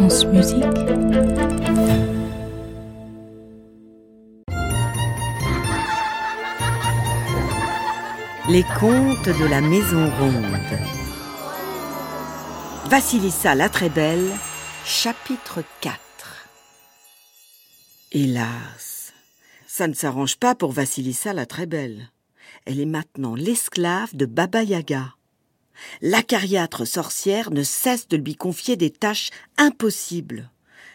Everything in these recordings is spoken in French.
Les contes de la Maison Ronde. Vassilissa la très belle, chapitre 4. Hélas, ça ne s'arrange pas pour Vassilissa la très belle. Elle est maintenant l'esclave de Baba Yaga. L'acariâtre sorcière ne cesse de lui confier des tâches impossibles.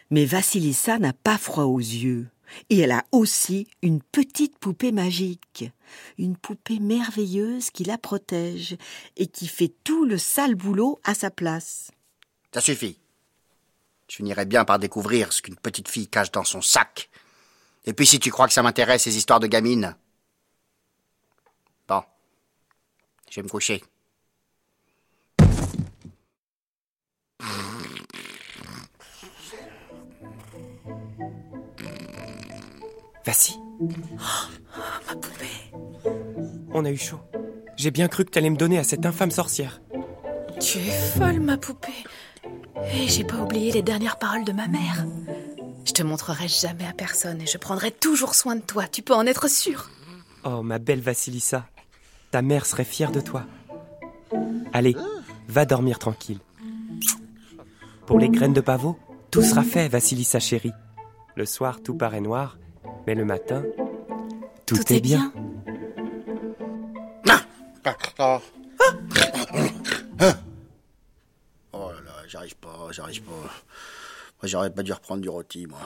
Mais Vassilissa n'a pas froid aux yeux. Et elle a aussi une petite poupée magique, une poupée merveilleuse qui la protège et qui fait tout le sale boulot à sa place. Ça suffit. Je finirais bien par découvrir ce qu'une petite fille cache dans son sac. Et puis si tu crois que ça m'intéresse, ces histoires de gamines. Bon. Je vais me coucher. Vas-y, Ma poupée. on a eu chaud. J'ai bien cru que t'allais me donner à cette infâme sorcière. Tu es folle, ma poupée. Et j'ai pas oublié les dernières paroles de ma mère. Je te montrerai jamais à personne et je prendrai toujours soin de toi. Tu peux en être sûr. Oh, ma belle Vassilissa, ta mère serait fière de toi. Allez, va dormir tranquille. Pour les graines de pavot, tout sera fait, Vassilissa chérie. Le soir, tout paraît noir, mais le matin, tout, est, bien. Oh là là, j'arrive pas, j'arrive pas. Moi, j'aurais pas dû reprendre du rôti, moi.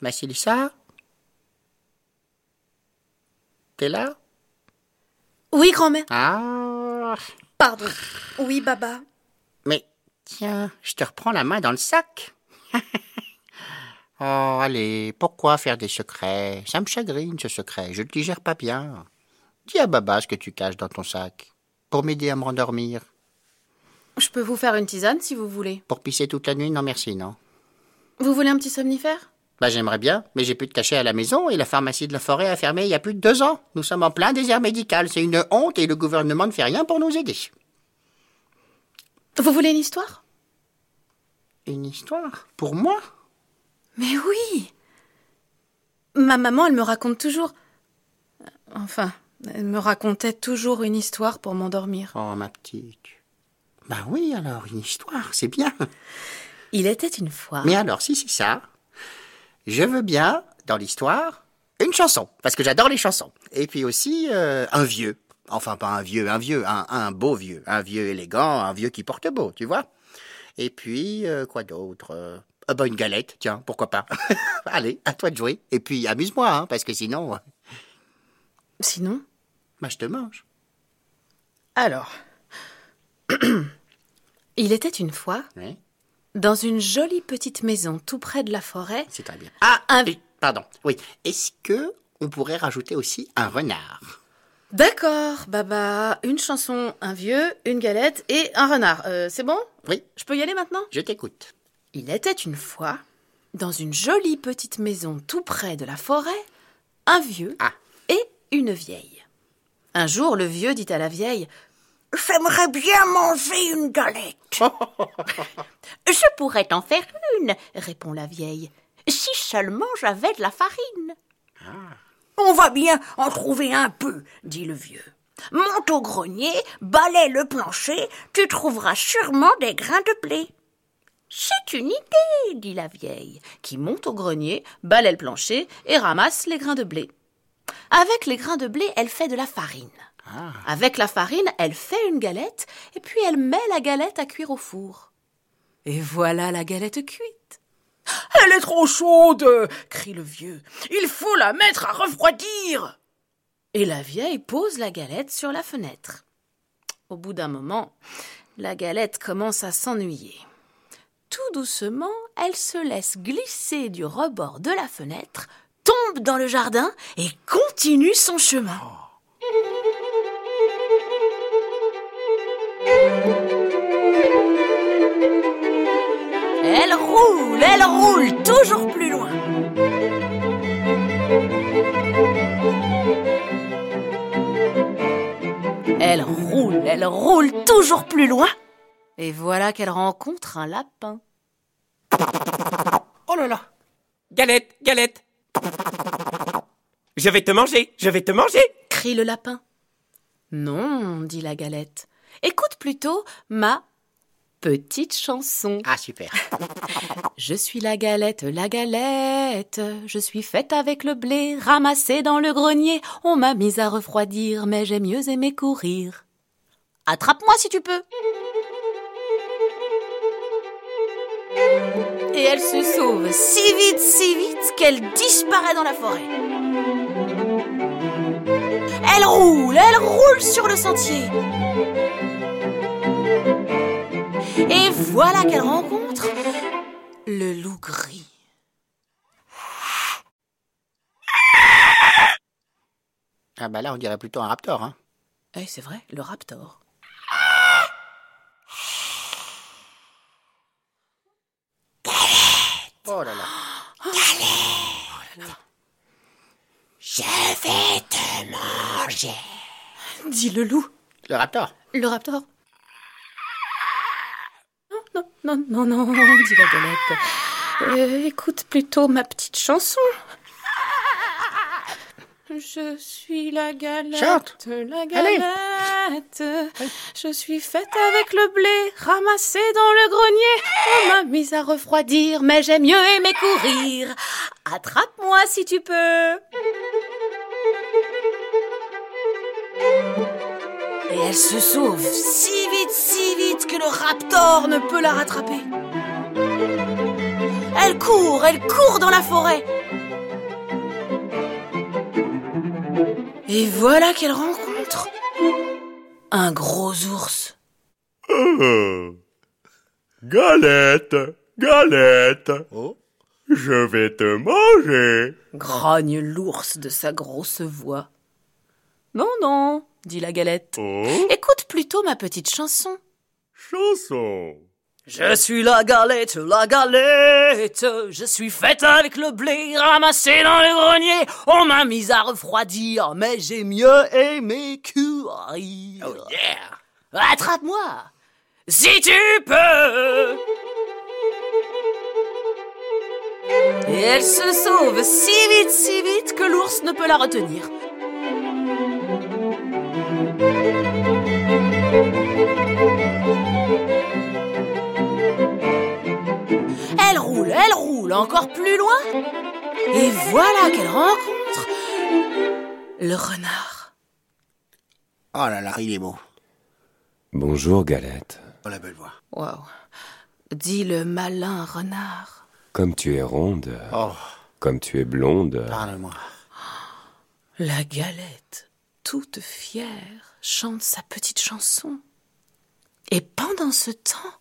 Vassilissa T'es là? Oui, grand-mère. Ah Pardon. Oui, Baba. Mais tiens, je te reprends la main dans le sac. oh, allez, pourquoi faire des secrets? Ça me chagrine, ce secret. Je le digère pas bien. Dis à Baba ce que tu caches dans ton sac. Pour m'aider à me rendormir. Je peux vous faire une tisane si vous voulez. Pour pisser toute la nuit? Non, merci, non. Vous voulez un petit somnifère? Bah, j'aimerais bien, mais j'ai plus de cachet à la maison et la pharmacie de la forêt a fermé il y a plus de deux ans. Nous sommes en plein désert médical. C'est une honte et le gouvernement ne fait rien pour nous aider. Vous voulez une histoire? Une histoire? Pour moi? Mais oui Ma maman, elle me raconte toujours. Enfin, elle me racontait toujours une histoire pour m'endormir. Oh, ma petite. Bah oui, alors, une histoire, c'est bien. Il était une fois. Mais alors, si c'est ça, je veux bien, dans l'histoire, une chanson, parce que j'adore les chansons. Et puis aussi, euh, un vieux. Enfin, pas un vieux, un vieux, un, un beau vieux. Un vieux élégant, un vieux qui porte beau, tu vois. Et puis, euh, quoi d'autre euh, ah bah, une galette, tiens, pourquoi pas. Allez, à toi de jouer. Et puis, amuse-moi, hein, parce que sinon, Sinon bah, je te mange. Alors. Il était une fois, Oui, dans une jolie petite maison tout près de la forêt, c'est très bien. Ah, un... pardon. Oui, est-ce que on pourrait rajouter aussi un renard? D'accord, Baba, une chanson, un vieux, une galette et un renard. Euh, c'est bon? Oui, Je peux y aller maintenant? Je t'écoute. Il était une fois, dans une jolie petite maison tout près de la forêt, un vieux Ah. et une vieille. Un jour, le vieux dit à la vieille J'aimerais bien manger une galette. Je pourrais t'en faire une, répond la vieille, si seulement j'avais de la farine. On va bien en trouver un peu, dit le vieux. Monte au grenier, balaie le plancher, tu trouveras sûrement des grains de blé. C'est une idée, dit la vieille, qui monte au grenier, balaie le plancher et ramasse les grains de blé. Avec les grains de blé, elle fait de la farine. Avec la farine, elle fait une galette, et puis elle met la galette à cuire au four. Et voilà la galette cuite. Elle est trop chaude, crie le vieux. Il faut la mettre à refroidir. Et la vieille pose la galette sur la fenêtre. Au bout d'un moment, la galette commence à s'ennuyer. Tout doucement, elle se laisse glisser du rebord de la fenêtre, tombe dans le jardin et continue son chemin. Elle roule, elle roule toujours plus loin. Elle roule, elle roule toujours plus loin. Et voilà qu'elle rencontre un lapin. Oh là là Galette, galette Je vais te manger, je vais te manger crie le lapin. Non, dit la galette. Écoute plutôt ma petite chanson. Ah, super. Je suis la galette, la galette. Je suis faite avec le blé ramassé dans le grenier. On m'a mise à refroidir, mais j'ai mieux aimé courir. Attrape-moi si tu peux. Et elle se sauve si vite, si vite qu'elle disparaît dans la forêt. Elle roule, elle roule sur le sentier. Et voilà qu'elle rencontre le loup gris. Ah bah là, on dirait plutôt un raptor, hein. Eh, c'est vrai, le raptor. Oh là là. Je vais te manger. Dit le loup. Le raptor. Le raptor. Non, non, non, non, non, dit la galette. Euh, écoute plutôt ma petite chanson. Je suis la galette, Chante. la Allez. galette. Je suis faite avec le blé ramassé dans le grenier. On m'a mise à refroidir, mais j'ai mieux aimé courir. Attrape-moi si tu peux. Et elle se sauve si vite, si vite que le raptor ne peut la rattraper. Elle court, elle court dans la forêt. Et voilà qu'elle rencontre un gros ours. Galette, galette, Oh. je vais te manger. Grogne l'ours de sa grosse voix. Non, non, dit la galette. Oh, Écoute plutôt ma petite chanson. chanson. Je suis la galette, la galette. Je suis faite avec le blé ramassé dans le grenier. On m'a mise à refroidir, mais j'ai mieux aimé courir. Oh yeah. Attrape-moi, si tu peux. Et elle se sauve si vite, si vite que l'ours ne peut la retenir. Roule encore plus loin. Et voilà qu'elle rencontre le renard. Oh là là, il est beau. Bonjour Galette. Oh la belle voix. Waouh, dit le malin renard. Comme tu es ronde, Oh, comme tu es blonde, parle-moi. La galette, toute fière, chante sa petite chanson. Et pendant ce temps,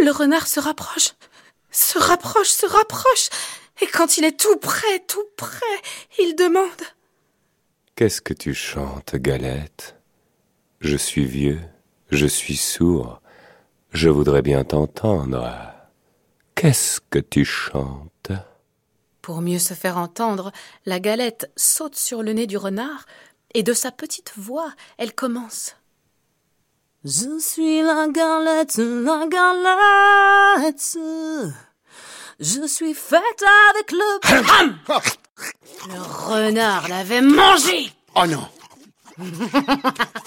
le renard se rapproche, se rapproche, se rapproche. Et quand il est tout près, tout près, il demande qu'est-ce que tu chantes, Galette? Je suis vieux, je suis sourd, je voudrais bien t'entendre. Qu'est-ce que tu chantes? Pour mieux se faire entendre, la galette saute sur le nez du renard et de sa petite voix, elle commence. Je suis la galette, la galette. Je suis faite avec le... le renard l'avait mangé. Oh non.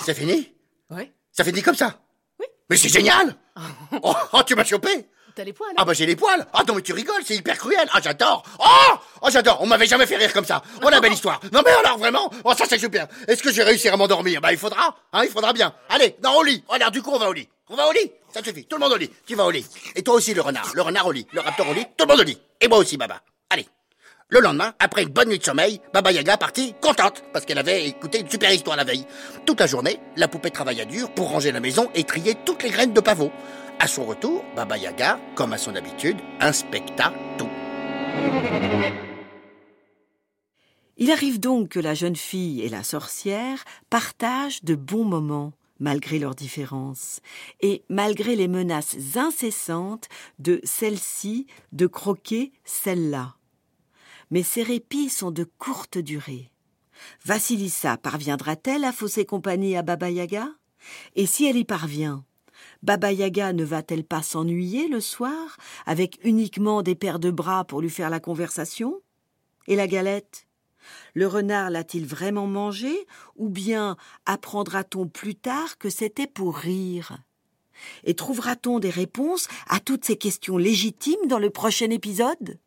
C'est fini? Oui. Ça finit comme ça? Oui. Mais c'est génial oh, oh, tu m'as chopé T'as les poils Ah bah j'ai les poils. Ah non mais tu rigoles, c'est hyper cruel. Ah j'adore. Oh Oh j'adore. On m'avait jamais fait rire comme ça. Oh la belle histoire. Non mais alors vraiment Oh ça c'est super. Est-ce que je vais réussir à m'endormir? Bah il faudra Hein il faudra bien. Allez, non au lit. Regarde du coup on va au lit. On va au lit? Ça suffit. Tout le monde au lit. Tu vas au lit. Et toi aussi le renard. Le renard au lit. Le raptor au lit. Tout le monde au lit. Et moi aussi Baba le lendemain, après une bonne nuit de sommeil, Baba Yaga partit contente parce qu'elle avait écouté une super histoire la veille. Toute la journée, la poupée travailla dur pour ranger la maison et trier toutes les graines de pavot. À son retour, Baba Yaga, comme à son habitude, inspecta tout. Il arrive donc que la jeune fille et la sorcière partagent de bons moments, malgré leurs différences, et malgré les menaces incessantes de celle-ci de croquer celle-là. Mais ces répits sont de courte durée. Vassilissa parviendra-t-elle à fausser compagnie à Baba Yaga? Et si elle y parvient, Baba Yaga ne va-t-elle pas s'ennuyer le soir avec uniquement des paires de bras pour lui faire la conversation? Et la galette? Le renard l'a-t-il vraiment mangé? Ou bien apprendra-t-on plus tard que c'était pour rire? Et trouvera-t-on des réponses à toutes ces questions légitimes dans le prochain épisode?